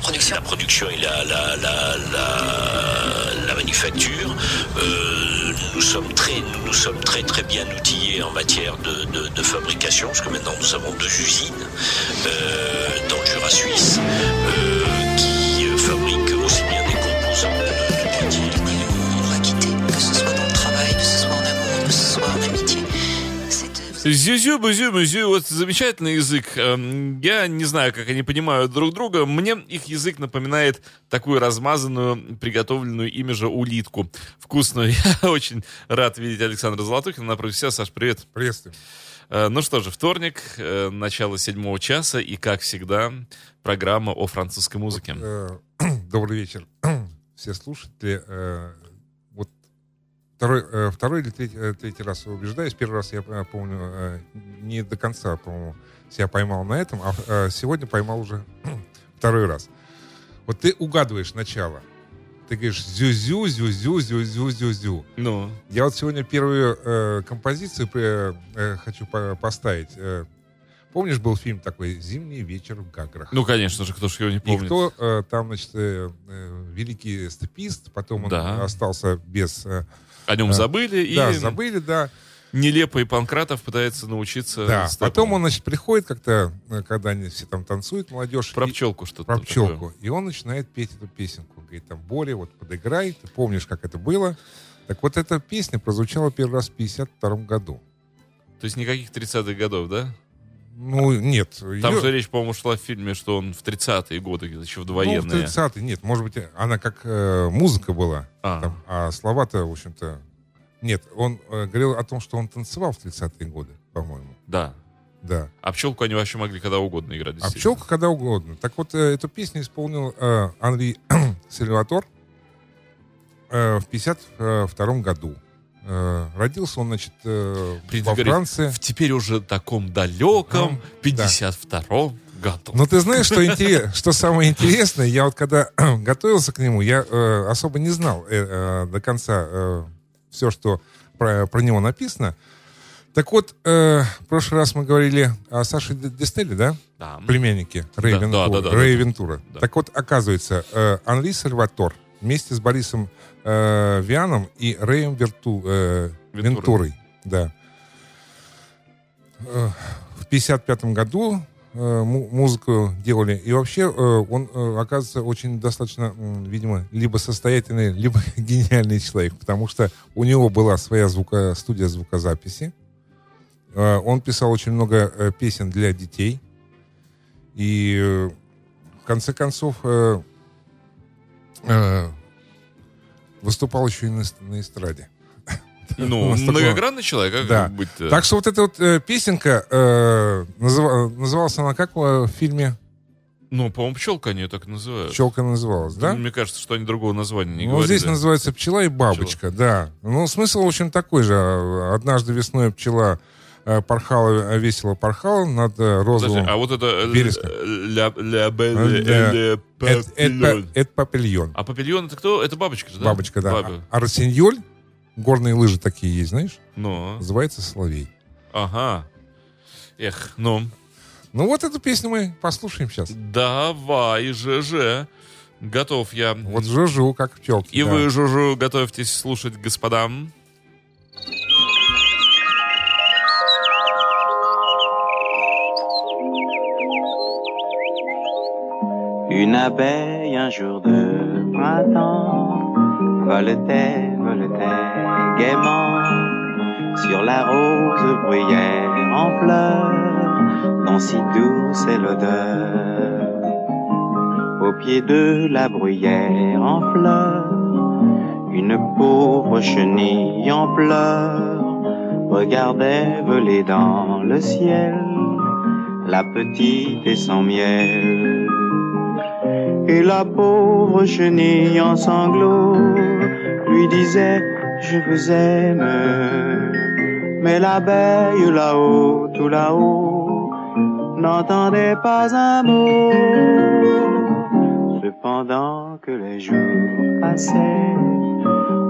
production. La production et la, la, la, la, manufacture. Euh, nous sommes très, nous, sommes très très bien outillés en matière de, de, fabrication, parce que maintenant nous avons deux usines euh, dans le Jura suisse euh, qui fabriquent C'est- Зюзю, бузю, бузю, вот замечательный язык. Эм, Я не знаю, как они понимают друг друга. Мне их язык напоминает такую размазанную, приготовленную ими же улитку. Вкусную. Я очень рад видеть Александра Золотухина напротив себя. Саш, привет. Приветствую. Э, Ну что же, вторник, э, начало седьмого часа, и, как всегда, программа о французской музыке. Э, Добрый вечер, все слушатели. Второй, э, второй или третий, э, третий раз убеждаюсь. Первый раз я э, помню не до конца, по-моему, себя поймал на этом, а сегодня поймал уже второй раз. Вот ты угадываешь начало. Ты говоришь зю-зю, зю-зю, зю-зю, зю-зю. Ну, Я вот сегодня первую э, композицию э, э, хочу по- поставить. Э, помнишь, был фильм такой «Зимний вечер в Гаграх»? ну, конечно же, кто же его не И помнит. кто э, там, значит, э, э, великий степист, потом он Да. остался без... э, О нем э, забыли, да, и забыли, да. нелепый Панкратов пытается научиться да. Потом он, значит, приходит как-то, э, когда они все там танцуют, молодежь. Про и- пчелку что-то. Про такое. пчелку. И он начинает петь эту песенку. Говорит, там, Боря, вот подыграй, ты помнишь, как это было. Так вот, эта песня прозвучала первый раз в 52 году. То есть никаких 30-х годов, да? Ну, нет. Там её- же речь, по-моему, шла в фильме, что он в 30-е годы, еще в Ну, в военные. 30-е, нет, может быть, она как э, музыка была, А. там, а слова-то, в общем-то, нет. Он э, говорил о том, что он танцевал в 30-е годы, по-моему, Да. да. А пчелку они вообще могли когда угодно играть. А пчелка когда угодно. Так вот, э, эту песню исполнил э, Анри Сальватор э, в 52 году. Э, родился он, значит, э, При- во говорит, Франции. В теперь уже таком далеком Ну, 52-м году. Но ты знаешь, что, интерес- что самое интересное? Я вот когда готовился к нему, я э, особо не знал э, э, до конца все, что про, про него написано. Так вот, э, в прошлый раз мы говорили о Саше Д- Дистелле, да? Да. Племяннике Рэй, Да, Вентура, да, да, да, Рэй да. Вентура. Да. Так вот, оказывается, э, Анри Сальватор вместе с Борисом э, Вианом и Рэем Верту, э, Вентурой. Вентурой, да. Э, в 55 году э, му- музыку делали. И вообще э, он, оказывается, очень достаточно, видимо, либо состоятельный, либо гениальный человек, потому что у него была своя звука, студия звукозаписи. Он писал очень много песен для детей. И в конце концов выступал еще и на, на эстраде. Ну, нас такое- многогранный человек, как Да. быть э, Так что вот эта вот э, песенка, э, называ- называлась она как э, в фильме? Ну, по-моему, пчелка они ее так называют. «Пчелка» называлась, да? Мне кажется, что они другого названия не ну, говорили. здесь называется «Пчела и бабочка», да. Ну, смысл, в общем, такой же. Однажды весной пчела э, порхала, э, весело порхала над э, Подожди, розовым... а вот это э, Вереска. ля, ля, Э, ле, Это папильон. А папильон это кто? Это бабочка да? Бабочка, да. Баба. А росиньоль, горные лыжи такие есть, знаешь, Ну, называется соловей. ага. Эх, ну, Ну, вот эту песню мы послушаем сейчас. давай, ЖЖ. Готов я. Вот жужу, как пчелки. И да. вы, Жужу, готовьтесь слушать, господам. Une abeille un jour de printemps voletait, voletait gaiement sur la rose bruyère en fleurs dont si douce est l'odeur. Au pied de la bruyère en fleurs, une pauvre chenille en pleurs regardait voler dans le ciel la petite et sans miel. Et la pauvre chenille en sanglots lui disait je vous aime. Mais l'abeille là-haut, tout là-haut, n'entendait pas un mot. Cependant que les jours passaient,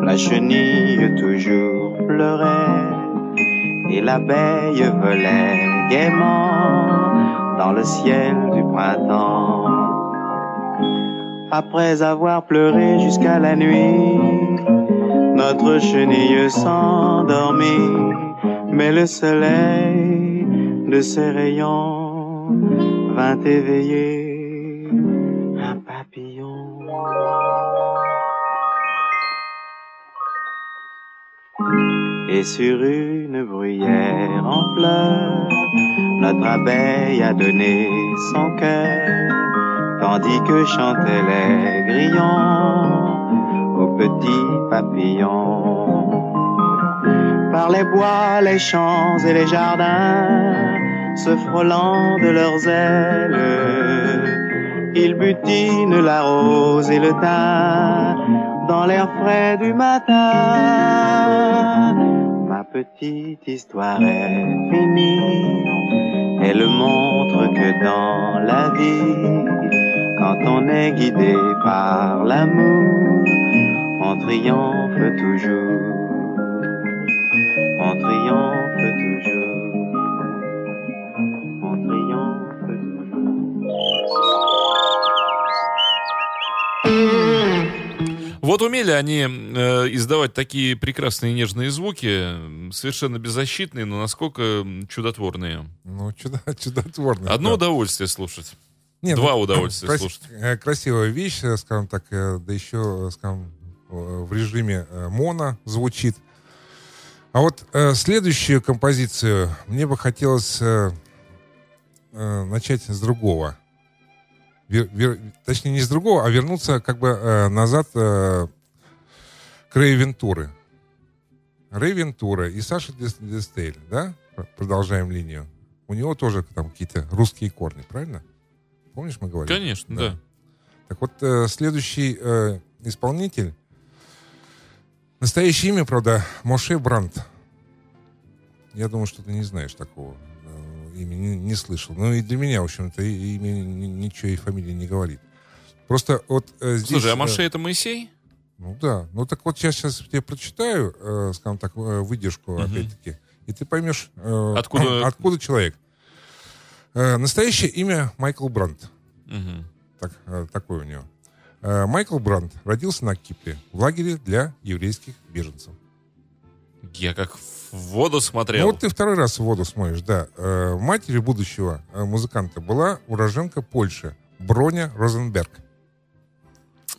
la chenille toujours pleurait et l'abeille volait gaiement dans le ciel du printemps. Après avoir pleuré jusqu'à la nuit. Notre chenille s'endormit, mais le soleil de ses rayons vint éveiller un papillon. Et sur une bruyère en fleurs, notre abeille a donné son cœur, tandis que chantaient les grillons aux petits papillons. Par les bois, les champs et les jardins, se frôlant de leurs ailes, ils butinent la rose et le thym dans l'air frais du matin. Petite histoire est finie. Elle montre que dans la vie, quand on est guidé par l'amour, on triomphe toujours. On triomphe Вот умели они э, издавать такие прекрасные нежные звуки, совершенно беззащитные, но насколько чудотворные. Ну, чудо, чудотворно. Одно да. удовольствие слушать. Не, Два ну, удовольствия крас- слушать. э, Красивая вещь, э, скажем так, э, да еще, скажем, в режиме моно звучит. А вот э, следующую композицию мне бы хотелось э, э, начать с другого. Вер- вер- точнее, не с другого, а вернуться как бы э, назад э, к Рэй Вентуры. Рэй Вентура и Саша Дес- Дестейль, да? Пр- Продолжаем линию. У него тоже там какие-то русские корни, правильно? Помнишь, мы говорили? Конечно, да. Так вот, э, следующий э, исполнитель. Настоящее имя, правда, Моше Брандт. Я думаю, что ты не знаешь такого имя, не, не слышал. Ну и для меня, в общем-то, имя ни- ничего и фамилия не говорит. Просто вот э, здесь... Слушай, а э, Маше это Моисей? ну да. Ну так вот я сейчас тебе прочитаю, э, скажем так, э, выдержку, Мгм. опять-таки, и ты поймешь, э, Откуда- откуда человек. Э, настоящее имя Майкл Брандт. Мгм. Так, э, такое у него. Э, Майкл Брандт родился на Кипре в лагере для еврейских беженцев. Я как в воду Ну смотрел. вот ты второй раз в воду смотришь, да. Э, Матерью будущего э, музыканта была уроженка Польши Броня Розенберг.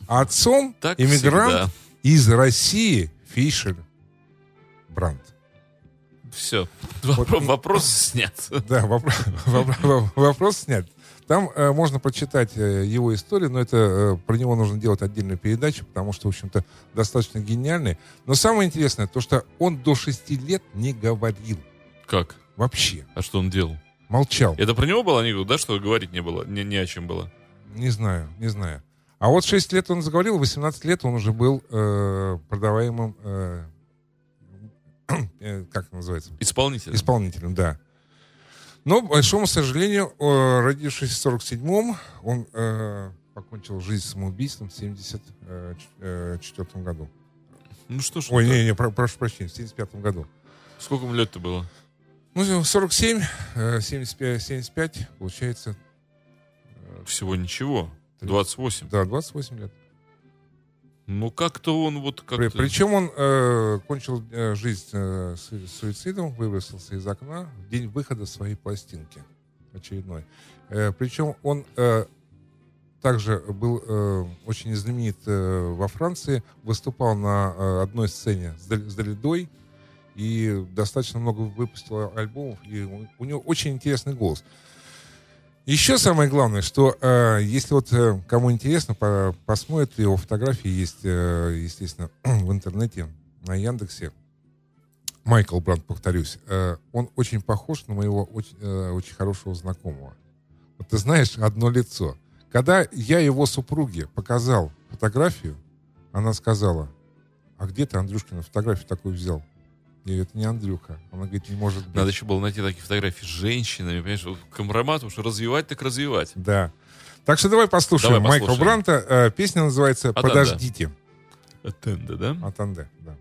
А отцом Так иммигрант всегда. из России Фишель Брандт. Все. Вот- Вопрос снят. Да, вопро- вопро- вопрос снят. Там э, можно прочитать э, его историю, но это э, про него нужно делать отдельную передачу, потому что, в общем-то, достаточно гениальный. Но самое интересное, то, что он до шести лет не говорил Как? вообще. А что он делал? Молчал. Это про него был анекдот, да, что говорить не было? Не, не о чем было. Не знаю, не знаю. А вот 6 лет он заговорил, 18 лет он уже был э, продаваемым, э, э, как называется, Исполнитель. исполнителем, да. Но, к большому сожалению, э, родившись в 47-м, он э, покончил жизнь самоубийством в 74 году. Ну что ж, Ой, ну, не, не, про- прошу прощения, в 75 году. сколько ему лет-то было? Ну, 47, э, 75, 75, получается, Всего ничего. 28. да, 28 лет. Ну как-то он вот При- как-то... Причем он э, кончил э, жизнь э, су- суицидом, выбросился из окна в день выхода своей пластинки очередной. Э, причем он э, также был э, очень знаменит э, во Франции, выступал на э, одной сцене с, с Далидой и достаточно много выпустил альбомов, и у, у него очень интересный голос. Еще самое главное, что э, если вот э, кому интересно, по- посмотрит его фотографии есть, э, естественно, в интернете на Яндексе. Майкл Бранд, повторюсь, э, он очень похож на моего очень, э, очень хорошего знакомого. Вот ты знаешь, одно лицо. Когда я его супруге показал фотографию, она сказала, а где ты, Андрюшкина, фотографию такую взял? Говорю, это не Андрюха. Она говорит, не может быть. Надо еще было найти такие фотографии с женщинами, понимаешь, компромат уж развивать так развивать. Да. Так что давай послушаем Давай Майкла послушаем. Бранта. Э, Песня называется Атанда. «Подождите». Attende, да? От Анде, да.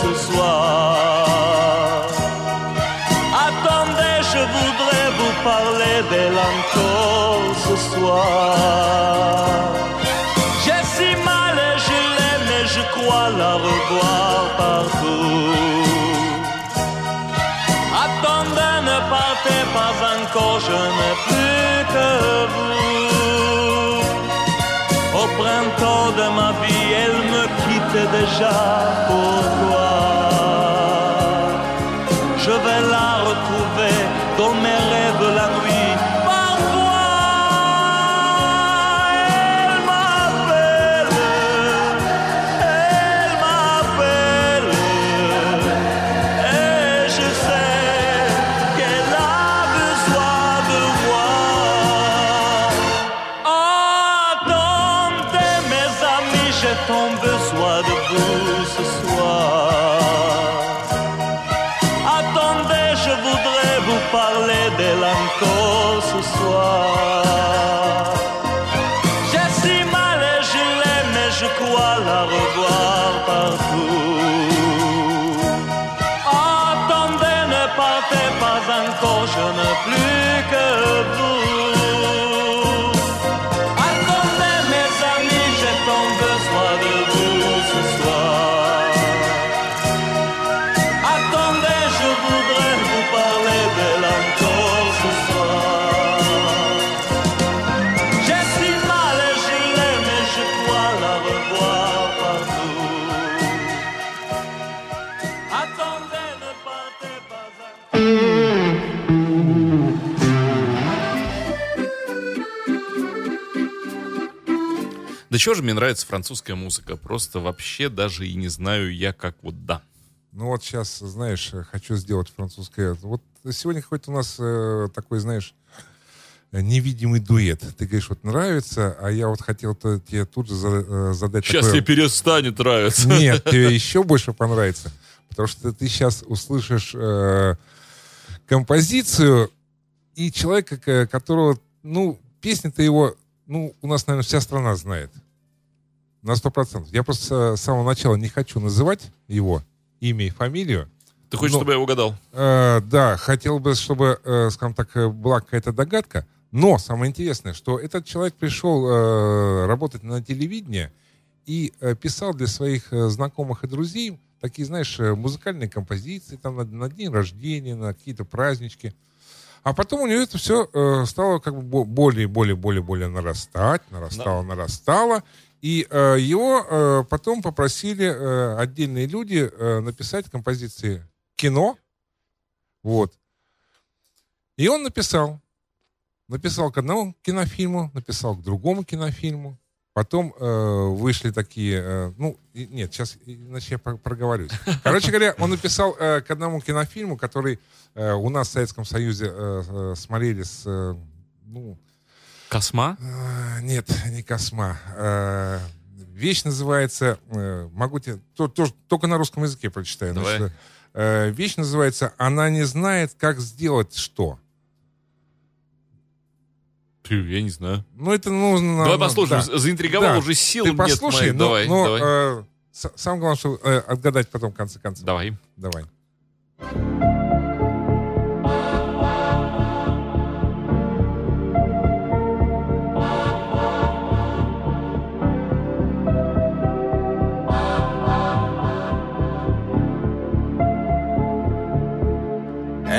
Ce soir. Attendez, je voudrais vous parler d'elle encore ce soir. J'ai si mal et je l'aime et je crois la revoir partout. Attendez, ne partez pas encore, je n'ai plus que vous. Au printemps de ma vie, elle me quitte déjà. Pourquoi je crois la revoir partout. Attendez, ne partez pas encore, je n'ai plus que vous. Чего же мне нравится французская музыка? Просто вообще даже и не знаю я, как вот да. Ну вот сейчас, знаешь, э, хочу сделать французское. Вот сегодня какой-то у нас э, такой, знаешь, невидимый дуэт. Ты говоришь, вот нравится, а я вот хотел то- тебе тут же за- э, задать Сейчас такой- тебе перестанет нравиться. Нет, тебе еще больше понравится. Потому что ты сейчас услышишь э, композицию и человека, которого, ну, песня-то его, ну, у нас, наверное, вся страна знает. На сто процентов. Я просто с самого начала не хочу называть его имя и фамилию. Ты хочешь, Ну, чтобы я угадал? Э, да, хотел бы, чтобы, э, скажем так, э, была какая-то догадка. Но самое интересное, что этот человек пришел э, работать на телевидении и э, писал для своих э, знакомых и друзей такие, знаешь, э, музыкальные композиции там на, на день рождения, на какие-то празднички. А потом у него это все э, стало как бы бо- более, более, более, более нарастать, нарастало, нарастало. И э, его э, потом попросили э, отдельные люди э, написать композиции кино. Вот. И он написал. Написал к одному кинофильму, написал к другому кинофильму. Потом э, вышли такие, э, ну, нет, сейчас, иначе я про- проговорюсь. Короче говоря, он написал э, к одному кинофильму, который э, у нас в Советском Союзе э, э, смотрели с, э, ну, Косма? э, нет, не Косма. Э, вещь называется, э, могу тебе, только на русском языке прочитаю. Давай. Значит, э, вещь называется «Она не знает, как сделать что». Я не знаю. Ну, это нужно... Давай ну, послушаем. да. Заинтриговал Да. уже сил Ты нет послушай, моих. но, Давай, но, давай. э, самое главное, что э, отгадать потом в конце концов. Давай. Давай.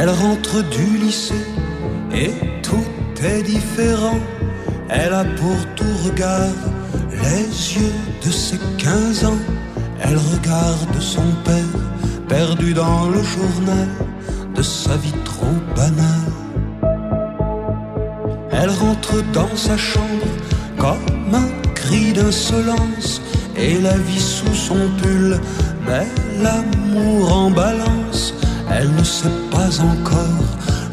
Elle rentre du lycée et tout est différent. Elle a pour tout regard les yeux de ses 15 ans. Elle regarde son père perdu dans le journal de sa vie trop banale. Elle rentre dans sa chambre comme un cri d'insolence et la vie sous son pull met l'amour en balance. Elle ne sait pas encore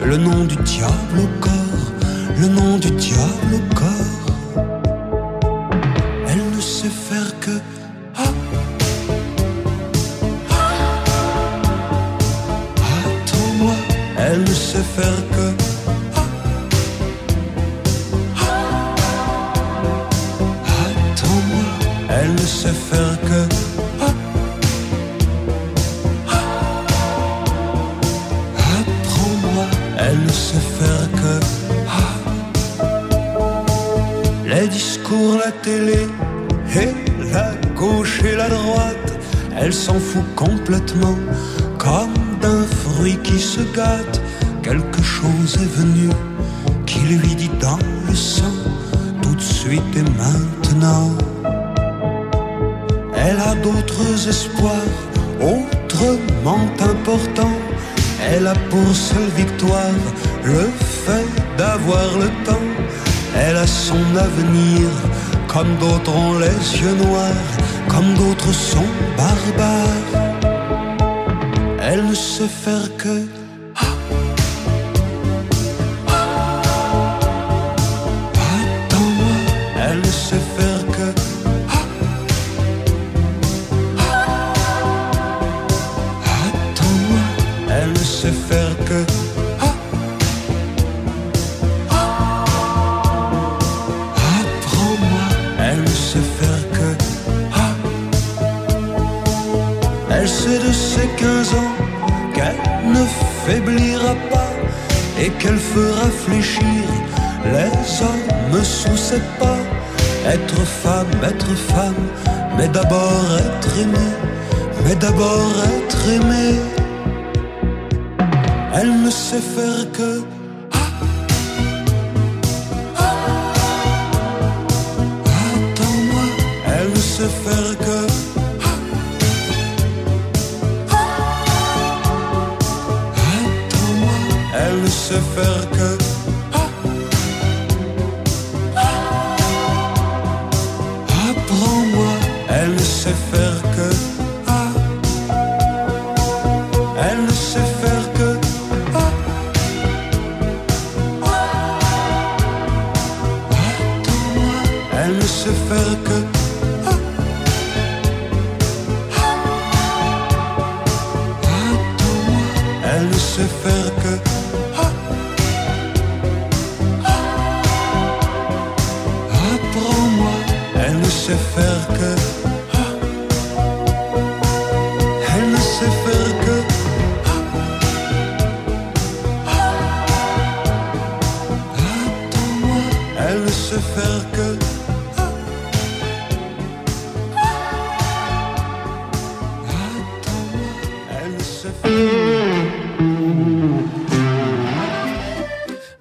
le nom du diable au corps, le nom du diable au corps. Comme d'un fruit qui se gâte. Quelque chose est venu qui lui dit dans le sang, tout de suite et maintenant. Elle a d'autres espoirs, autrement importants. Elle a pour seule victoire le fait d'avoir le temps. Elle a son avenir, comme d'autres ont les yeux noirs, comme d'autres sont barbares. Elle ne sait faire que Être femme, être femme, mais d'abord être aimée, mais d'abord être aimée. Elle ne sait faire que Attends-moi, elle ne sait faire que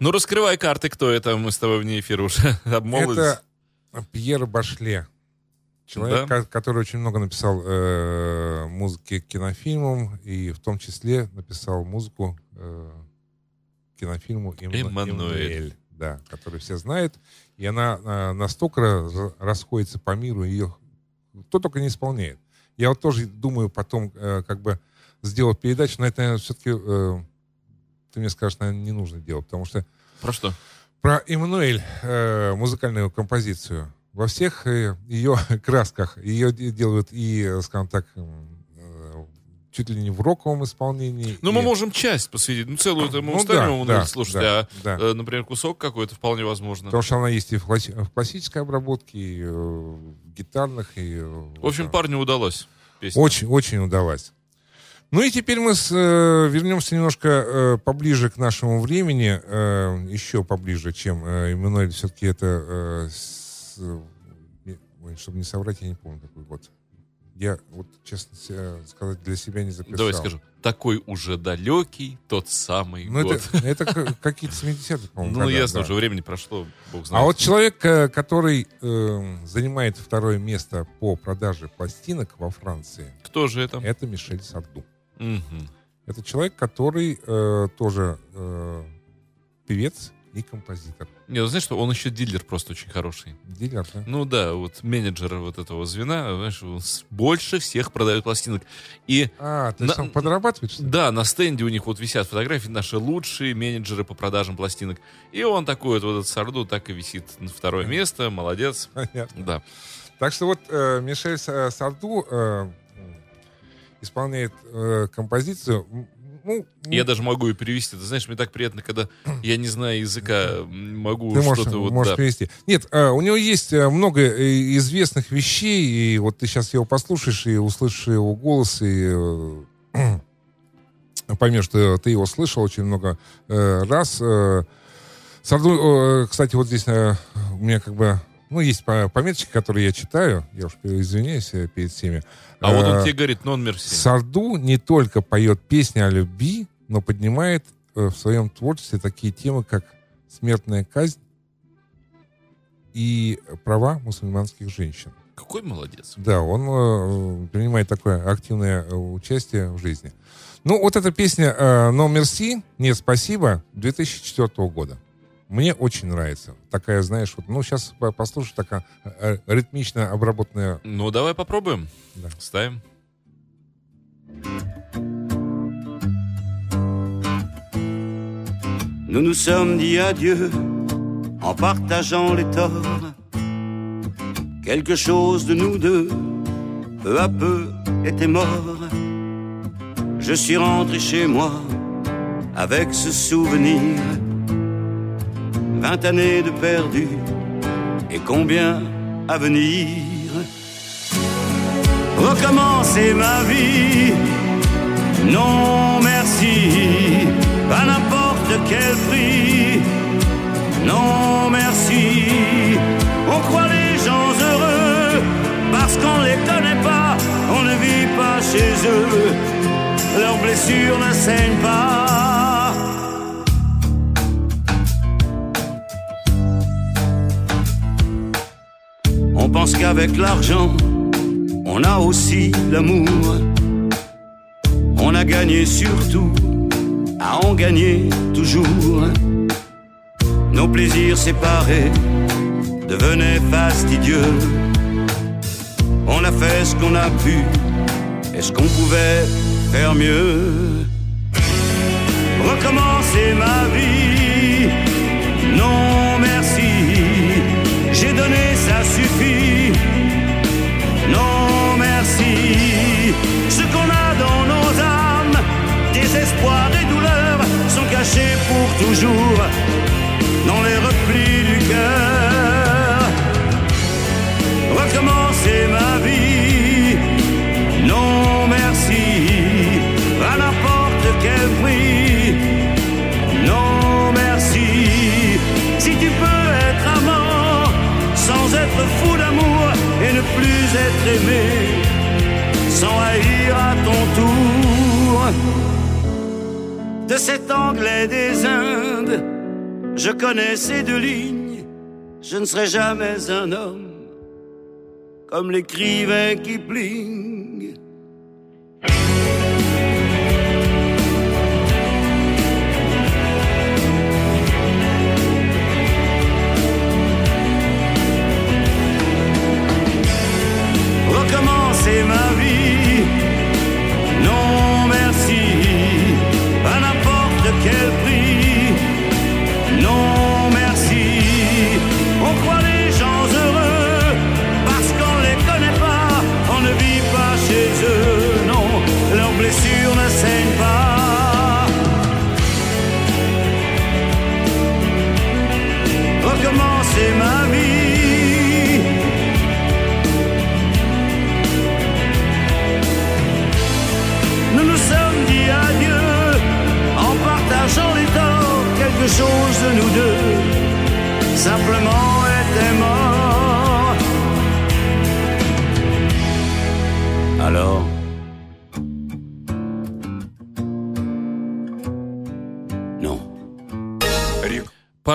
Ну, раскрывай карты, кто это. Мы с тобой вне эфира уже обмолвились. Это Пьер Башле. Человек, Да. ко- который очень много написал э, музыки к кинофильмам, и в том числе написал музыку э, к кинофильму «Эмма- Эммануэль». Да, который все знают. И она э, настолько расходится по миру, ее кто только не исполняет. Я вот тоже думаю потом э, как бы сделать передачу, но это, наверное, все-таки ты мне скажешь, наверное, не нужно делать, потому что Про что? про Эммануэль, э, музыкальную композицию. Во всех э, ее красках ее де- делают и, скажем так, э, чуть ли не в роковом исполнении. Ну, и- мы можем часть посвятить. Ну, целую это мы Ну устанем да, ему да, слушать, да, а, да. э, например, кусок какой-то вполне возможно. Потому что она есть и в, класси- в классической обработке, и в гитарных, и... В общем, парню удалось. Песня. Очень, очень удалась. Ну и теперь мы с, э, вернемся немножко э, поближе к нашему времени, э, еще поближе, чем э, Эммануэль. Все-таки это, э, с- э, чтобы не соврать, я не помню какой год. я вот, честно сказать, для себя не записал. Давай скажу. Такой уже далекий тот самый Ну, год. это, это какие-то 70-е, по-моему, Ну, года, ясно, да. уже времени прошло, бог знает. А вот человек, э, который э, занимает второе место по продаже пластинок во Франции, Кто же это? это Мишель Сарду. Мгм. Это человек, который э, тоже э, певец и композитор. Не, ну знаешь что, он еще дилер просто очень хороший. Дилер, да? Ну да, вот менеджер вот этого звена, знаешь, он больше всех продает пластинок. И А, то есть На- он подрабатывает, что ли? да, на стенде у них вот висят фотографии наши лучшие менеджеры по продажам пластинок. И он такой вот, вот этот Сарду так и висит на второе место, молодец. Понятно. Да. Так что вот э, Мишель Са- Сарду э, исполняет э, композицию. Ну, Я даже могу ее перевести. Ты знаешь, мне так приятно, когда я не знаю языка, могу Ты можешь, что-то вот... можешь да. перевести. Нет, э, у него есть э, много э, известных вещей, и вот ты сейчас его послушаешь и услышишь его голос, и э, поймешь, что ты его слышал очень много э, раз. Э, Сарду, э, кстати, вот здесь у меня как бы, ну, есть по- пометочки, которые я читаю, я уж извиняюсь э, перед всеми. А вот он Э, тебе говорит, нон мерси. Сарду не только поет песни о любви, но поднимает э, в своем творчестве такие темы, как смертная казнь и права мусульманских женщин. Какой молодец. Да, он э, принимает такое активное участие в жизни. Ну, вот эта песня э, «Но мерси», «Нет, спасибо» 2004 года. Мне очень нравится. Такая, знаешь, вот, ну, сейчас послушай, такая э, ритмично обработанная. Ну, давай попробуем. Да. Ставим. Nous nous sommes dit adieu en partageant les torts. Quelque chose de nous deux, peu à peu, était mort. Je suis rentré chez moi avec ce souvenir. Vingt années de perdu. Et combien à venir? Recommencer ma vie, non merci, à n'importe quel prix. Non merci, on croit les gens heureux. Parce qu'on les connaît pas, on ne vit pas chez eux, leurs blessures ne saignent pas. Qu'avec l'argent, on a aussi l'amour. On a gagné surtout à en gagner toujours. Nos plaisirs séparés devenaient fastidieux. On a fait ce qu'on a pu, est-ce qu'on pouvait faire mieux connais ces deux lignes. Je ne serai jamais un homme comme l'écrivain Kipling. Recommencer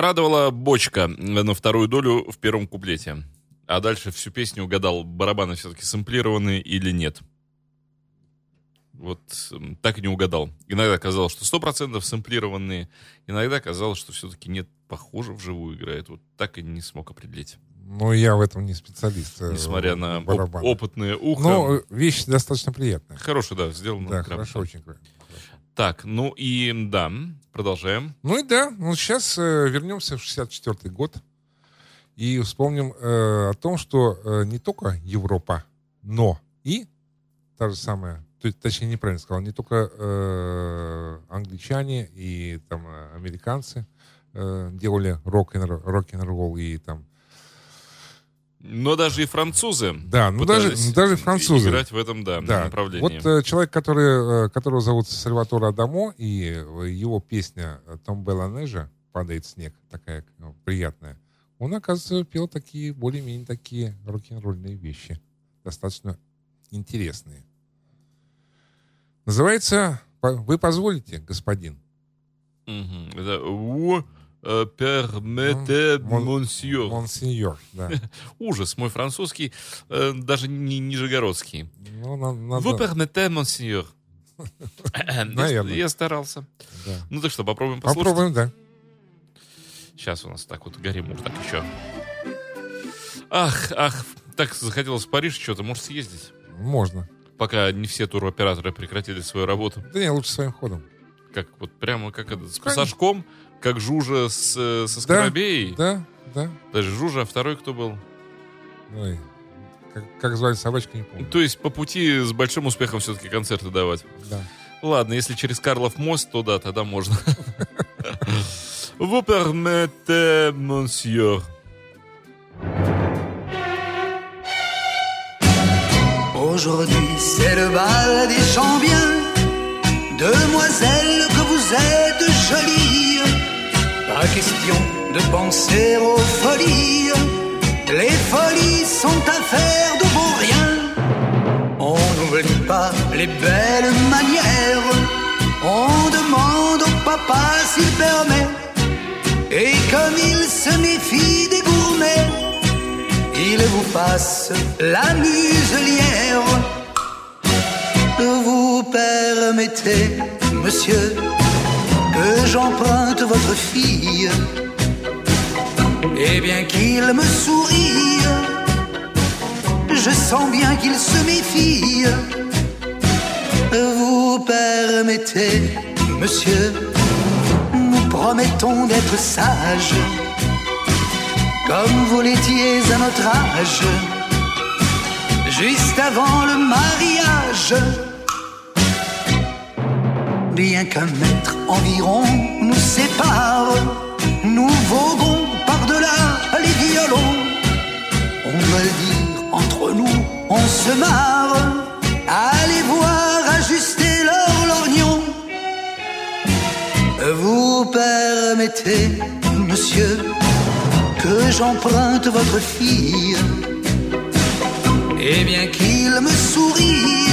Порадовала бочка на вторую долю в первом куплете. А дальше всю песню угадал, барабаны все-таки сэмплированы или нет. Вот м, так и не угадал. Иногда казалось, что 100% сэмплированные, иногда казалось, что все-таки нет, похоже, вживую играет. Вот так и не смог определить. Но я в этом не специалист. э, Несмотря на оп- барабаны. опытное ухо. Но э, вещь достаточно приятная. Хороший, да, сделано. да, грамотно. хорошо, очень хорошо. Так, ну и да, продолжаем. Ну и да, ну сейчас э, вернемся в 64 год и вспомним э, о том, что э, не только Европа, но и та же самая, то есть, точнее неправильно сказал, не только э, англичане и там э, американцы э, делали рок-н- рок-н-ролл и там Но даже и французы Да, ну даже, ну даже французы. играть в этом, да, Да. направлении. Вот э, человек, который, э, которого зовут Сальватор Адамо, и э, его песня «Томбелла Нежа» «Падает снег», такая э, приятная, он, оказывается, пел такие, более-менее такие рок-н-ролльные вещи. Достаточно интересные. Называется «Вы позволите, господин». Мгм. Это «Vous euh, permettez, Мон- monsieur». Монсеньор, да. Ужас, мой французский, э, даже не нижегородский. Ну, на- надо- «Vous permettez, monsieur». Я- Наверное. Я старался. да. Ну так что, попробуем послушать? Попробуем, да. Сейчас у нас так вот Гарри Мур так еще. Ах, ах, так захотелось в Париж что-то, может съездить? Можно. Пока не все туроператоры прекратили свою работу. Да не, лучше своим ходом. Как вот прямо как это, с Конечно. пассажком, как Жужа с, э, со Скоробеей. Да, да. Даже Жужа, а второй кто был? Ой, как, как звали собачку, не помню. То есть по пути с большим успехом все-таки концерты давать. Да. Ладно, если через Карлов мост, то да, тогда можно. Vous permettez, monsieur. Aujourd'hui, c'est le bal des champions. Demoiselles, que vous êtes jolies. Question de penser aux folies. Les folies sont affaires de beau rien. On n'oublie pas les belles manières. On demande au papa s'il permet. Et comme il se méfie des gourmets, il vous passe la muselière. Vous permettez, monsieur, j'emprunte votre fille. Et bien qu'il me sourie, je sens bien qu'il se méfie. Vous permettez, monsieur, nous promettons d'être sages comme vous l'étiez à notre âge, juste avant le mariage. Bien qu'un mètre environ nous sépare, nous voguons par-delà les violons. On le dire, entre nous, on se marre. Allez voir ajuster leur lorgnon. Vous permettez, monsieur, que j'emprunte votre fille. Et bien qu'il me sourie,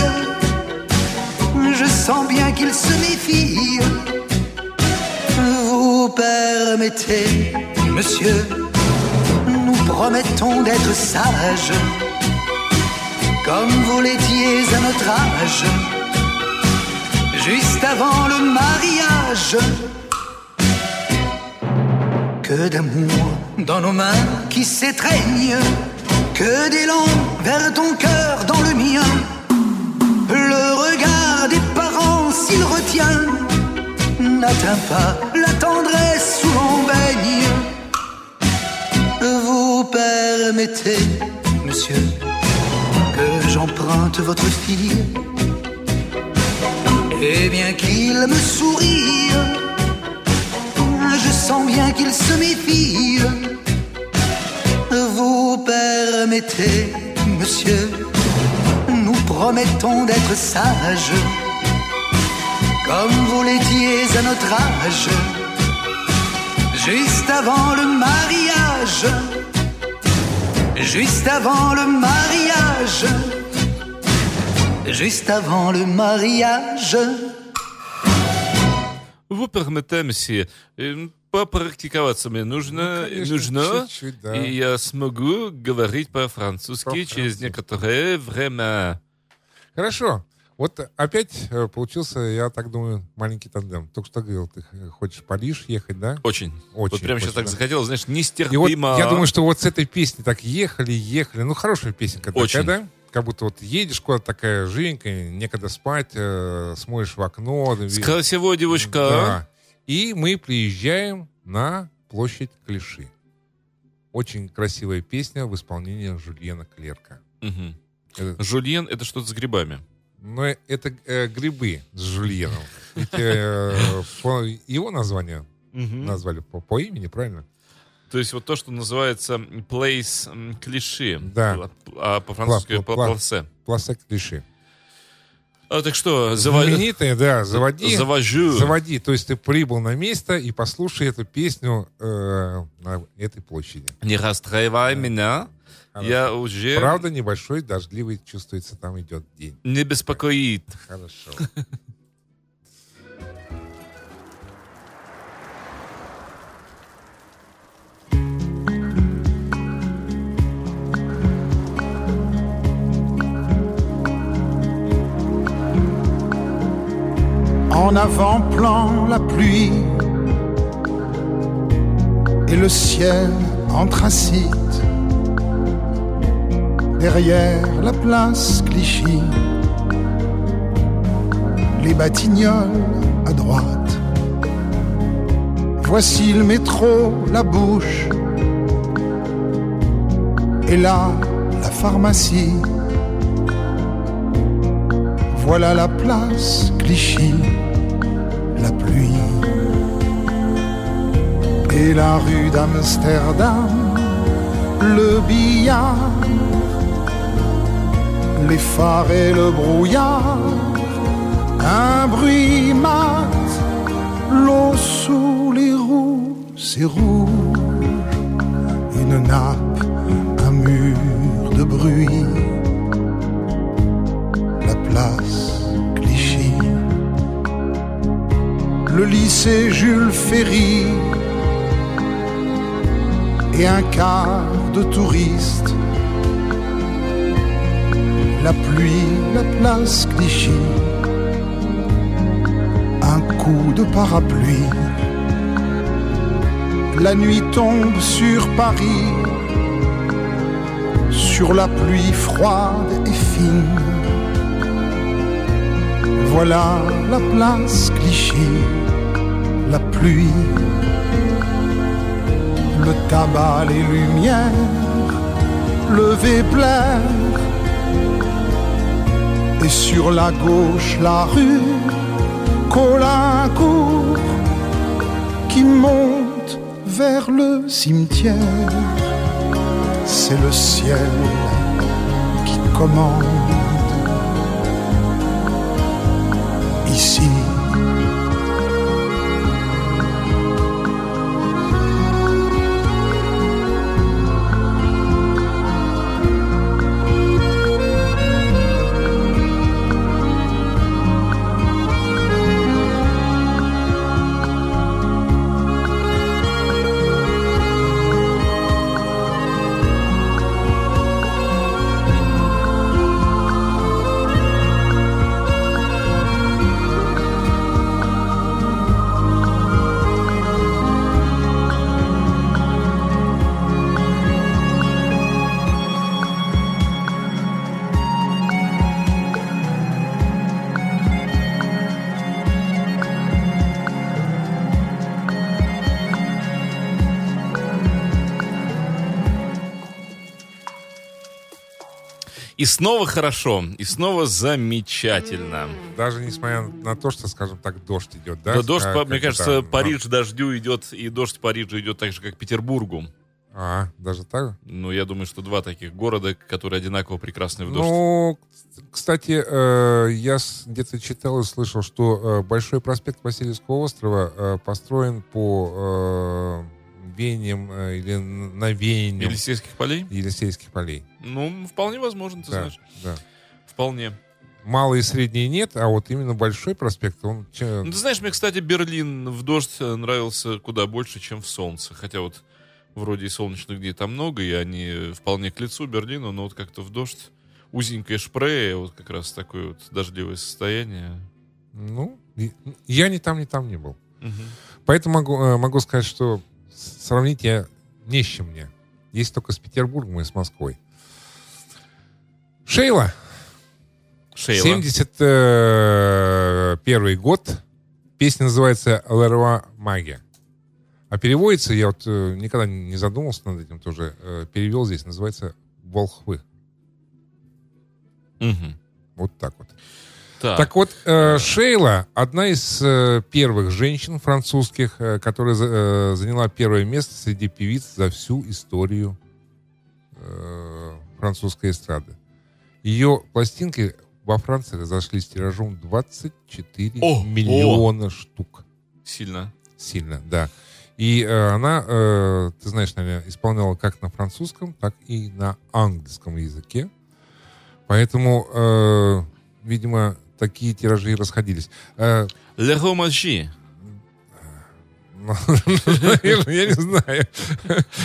sens bien qu'il se méfie. Vous permettez, monsieur, nous promettons d'être sages, comme vous l'étiez à notre âge, juste avant le mariage que d'amour dans nos mains qui s'étreignent, que d'élan vers ton cœur dans le mien. Le regard des s'il retient, n'atteint pas la tendresse où l'on baigne. Vous permettez, monsieur, que j'emprunte votre fille, et bien qu'il me sourie je sens bien qu'il se méfie. Vous permettez, monsieur, nous promettons d'être sages, comme vous l'étiez à notre âge, juste avant le mariage, juste avant le mariage, juste avant le mariage. Vous permettez, monsieur. Э, попрактиковаться мне нужно, Ну, конечно, нужно чуть-чуть, да. и я смогу говорить по-французски через По-французски. некоторое время. Хорошо. Вот опять э, получился, я так думаю, маленький тандем. Только что говорил, ты хочешь в Париж ехать, да? Очень. Очень вот прямо сейчас хочется, так да. захотелось, знаешь, И вот нестерпимо. я думаю, что вот с этой песней так ехали, ехали. Ну, хорошая песенка Очень. такая, да? Как будто вот едешь куда-то такая живенькая, некогда спать, э, смотришь в окно. да, С ви- красивой девочка. Да. И мы приезжаем на площадь Клиши. Очень красивая песня в исполнении Жульена Клерка. Мгм. Это- Жульен это что-то с грибами. Но это э, грибы с Жульеном. Ведь, э, по- его название назвали по, по имени, правильно? То есть вот то, что называется place клиши. Да. А по-французски Пла- пла- пласе. Пласек Клиши. А, так что, зава- Знаменитая, да, заводи. завожу. Заводи. То есть ты прибыл на место и послушай эту песню э, на этой площади. Не расстраивай меня. Хорошо. Я уже Правда, небольшой дождливый чувствуется, там идет день. не беспокоит. Хорошо. En avant-plan, la pluie et le ciel anthracite. Derrière la place Clichy, les Batignolles à droite. Voici le métro, la bouche, et là, la pharmacie. Voilà la place Clichy, la pluie. Et la rue d'Amsterdam, le billard, et le brouillard, un bruit mat, l'eau sous les roues, c'est rouge, une nappe, un mur de bruit la place Clichy. Le lycée Jules Ferry et un quart de touristes. La pluie, la place Clichy, un coup de parapluie. La nuit tombe sur Paris, sur la pluie froide et fine. Voilà la place Clichy, la pluie, le tabac, les lumières, le Weber, et sur la gauche la rue Colincourt qui monte vers le cimetière. C'est le ciel qui commande И снова хорошо, и снова замечательно. Даже несмотря на то, что, скажем так, дождь идет, да? Да, дождь, Как- по- мне кажется, это, Париж дождю идет, и дождь Парижа идет так же, как Петербургу. ну, А, даже так? Ну, я думаю, что два таких города, которые одинаково прекрасны в дождь. Ну, кстати, э, я где-то читал и слышал, что э, Большой проспект Васильевского острова э, построен по э, веяниям э, или н- навеяниям Елисейских полей? Елисейских полей. Ну, вполне возможно, ты Да, знаешь. да. Вполне. малый и средний нет, а вот именно большой проспект, он... Ну, ты знаешь, мне, кстати, Берлин в дождь нравился куда больше, чем в солнце. Хотя вот вроде и солнечных дней там много, и они вполне к лицу Берлину, но вот как-то в дождь узенькое шпрее, вот как раз такое вот дождливое состояние. Ну, я ни там, ни там не был. Мгм. Поэтому могу, э, могу сказать, что сравнить я не с чем мне. Есть только с Петербургом и с Москвой. Шейла. Шейла. 71 год. Песня называется «Леруа Магия». А переводится, я вот э, никогда не задумывался над этим тоже, э, перевел здесь, называется «Волхвы». Мгм. Вот так вот. Так. Так вот, э, Шейла одна из э, первых женщин французских, э, которая э, заняла первое место среди певиц за всю историю э, французской эстрады. Ее пластинки во Франции разошлись тиражом 24 О, миллиона штук. Сильно. Сильно, да. И э, она, э, ты знаешь, наверное, исполняла как на французском, так и на английском языке. Поэтому, э, видимо, такие тиражи и расходились. Э, Le ну, Я не знаю.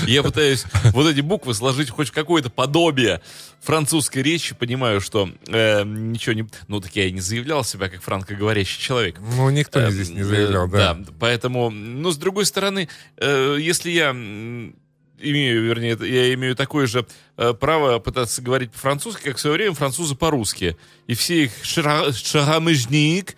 Я пытаюсь вот эти буквы сложить хоть в какое-то подобие французской речи. Понимаю, что э, ничего не... Ну, так я и не заявлял себя как франкоговорящий человек. Ну, никто Э, здесь не заявлял, э, да. поэтому, ну, с другой стороны, э, если я имею, вернее, я имею такое же э, право пытаться говорить по-французски, как в свое время французы по-русски. И все их шара- шарамыжник,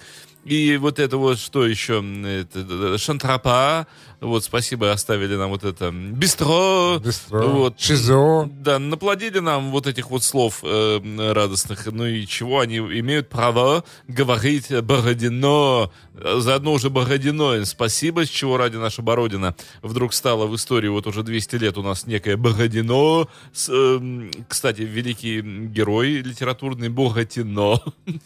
и вот это вот, что еще, это, э, шантрапа, вот, спасибо, оставили нам вот это, бистро, Бистро, вот. шизо. Да, наплодили нам вот этих вот слов э, радостных. Ну и чего они имеют право говорить Бородино. Заодно уже Бородино. Спасибо, с чего ради наша Бородина вдруг стала в истории вот уже 200 лет у нас некое Бородино. С, эм, кстати, великий герой литературный Бородино.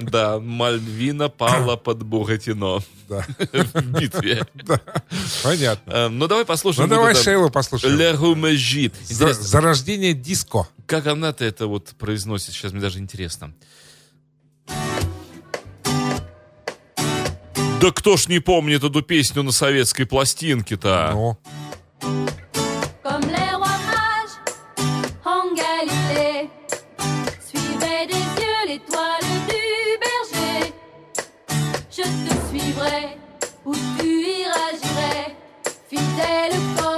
Да, Мальвина пала под Бородино Да. в битве. Да. Понятно. Э, Ну давай Ну, послушаем. вот давай Шейлу послушаем. «Le Roumagie». За- Зарождение диско. как она-то это вот произносит, сейчас мне даже интересно. Да кто ж не помнит эту песню на советской пластинке-то? Ну, they look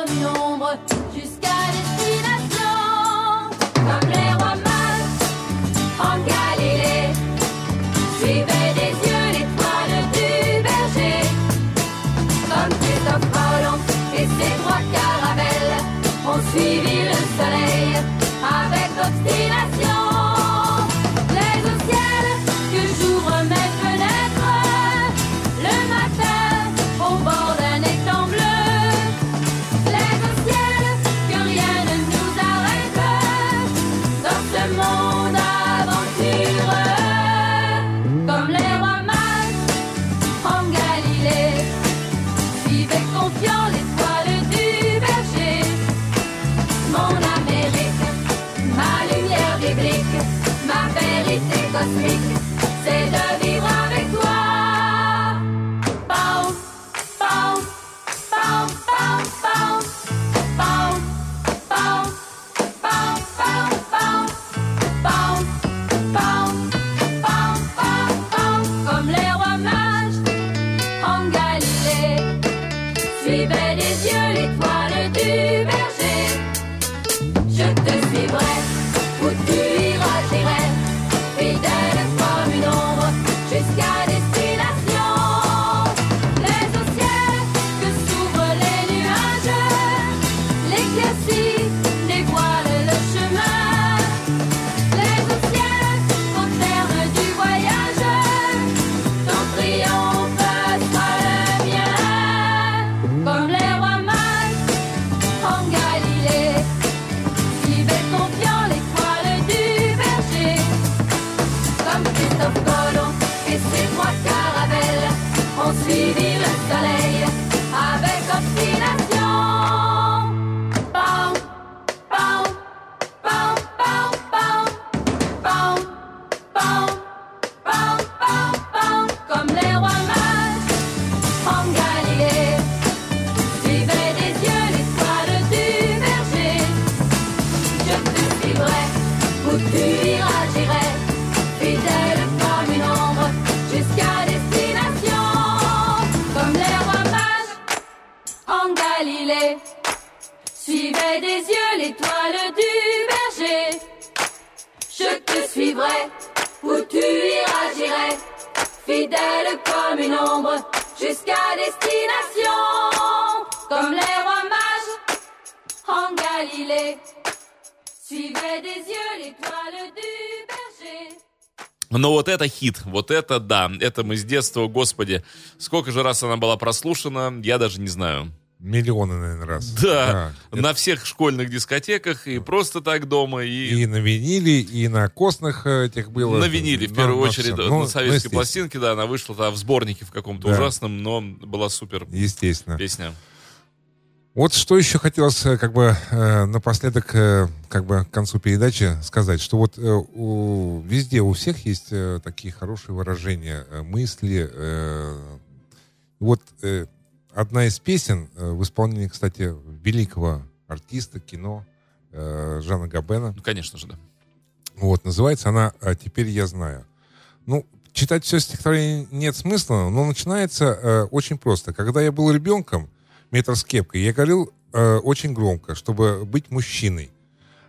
Galilée. Suivais des yeux l'étoile du berger. Но вот это хит, вот это да, это мы с детства, господи, сколько же раз она была прослушана, я даже не знаю. Миллионы, наверное, раз. Да, Да. на всех школьных дискотеках и просто так дома, и, И на виниле, и на костных э, этих было. на виниле, в На- первую на очередь, на Ну, советской ну, естественно. пластинке, да, она вышла да, в сборнике в каком-то Да. ужасном, но была супер Естественно. песня. Вот что еще хотелось э, как бы э, напоследок э, как бы к концу передачи сказать, что вот у- везде у всех есть такие хорошие выражения, мысли. Вот одна из песен в исполнении, кстати, великого артиста кино Жана Габена. Ну, конечно же, да. Вот, называется она «А «Теперь я знаю». Ну, читать все стихотворение нет смысла, но начинается очень просто. Когда я был ребенком, метр с кепкой, я говорил э, очень громко, чтобы быть мужчиной.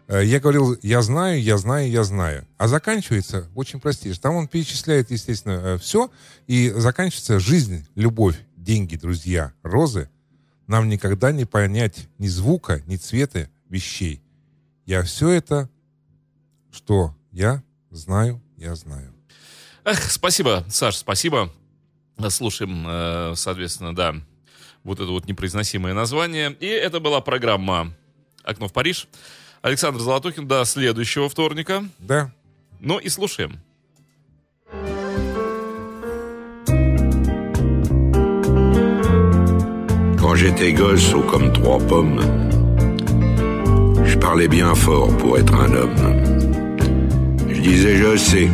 Э, я говорил «я знаю, я знаю, я знаю». А заканчивается очень простейше. Там он перечисляет, естественно, все, и заканчивается «жизнь, любовь, деньги, друзья, розы». Нам никогда не понять ни звука, ни цвета вещей. Я все это что я знаю, я знаю. Эх, спасибо, Саш, спасибо. Слушаем, э, соответственно, да, вот это вот непроизносимое название. И это была программа «Окно в Париж». Александр Золотухин до следующего вторника. Да. Ну и слушаем. Quand j'étais gosse, haut comme trois pommes, je parlais bien fort pour être un homme. Je disais je sais,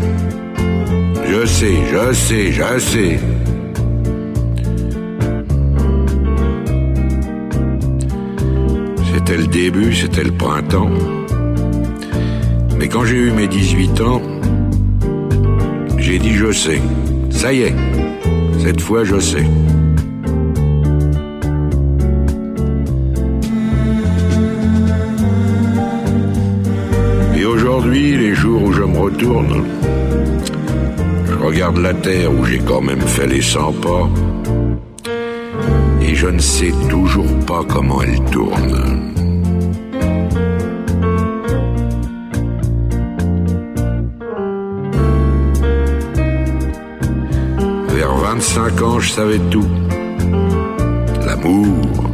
je sais, je sais, je sais. Début, c'était le printemps. Mais quand j'ai eu mes 18 ans, j'ai dit je sais. Ça y est, cette fois je sais. Et aujourd'hui, les jours où je me retourne, je regarde la terre où j'ai quand même fait les 100 pas, et je ne sais toujours pas comment elle tourne. 25 ans, je savais tout. L'amour,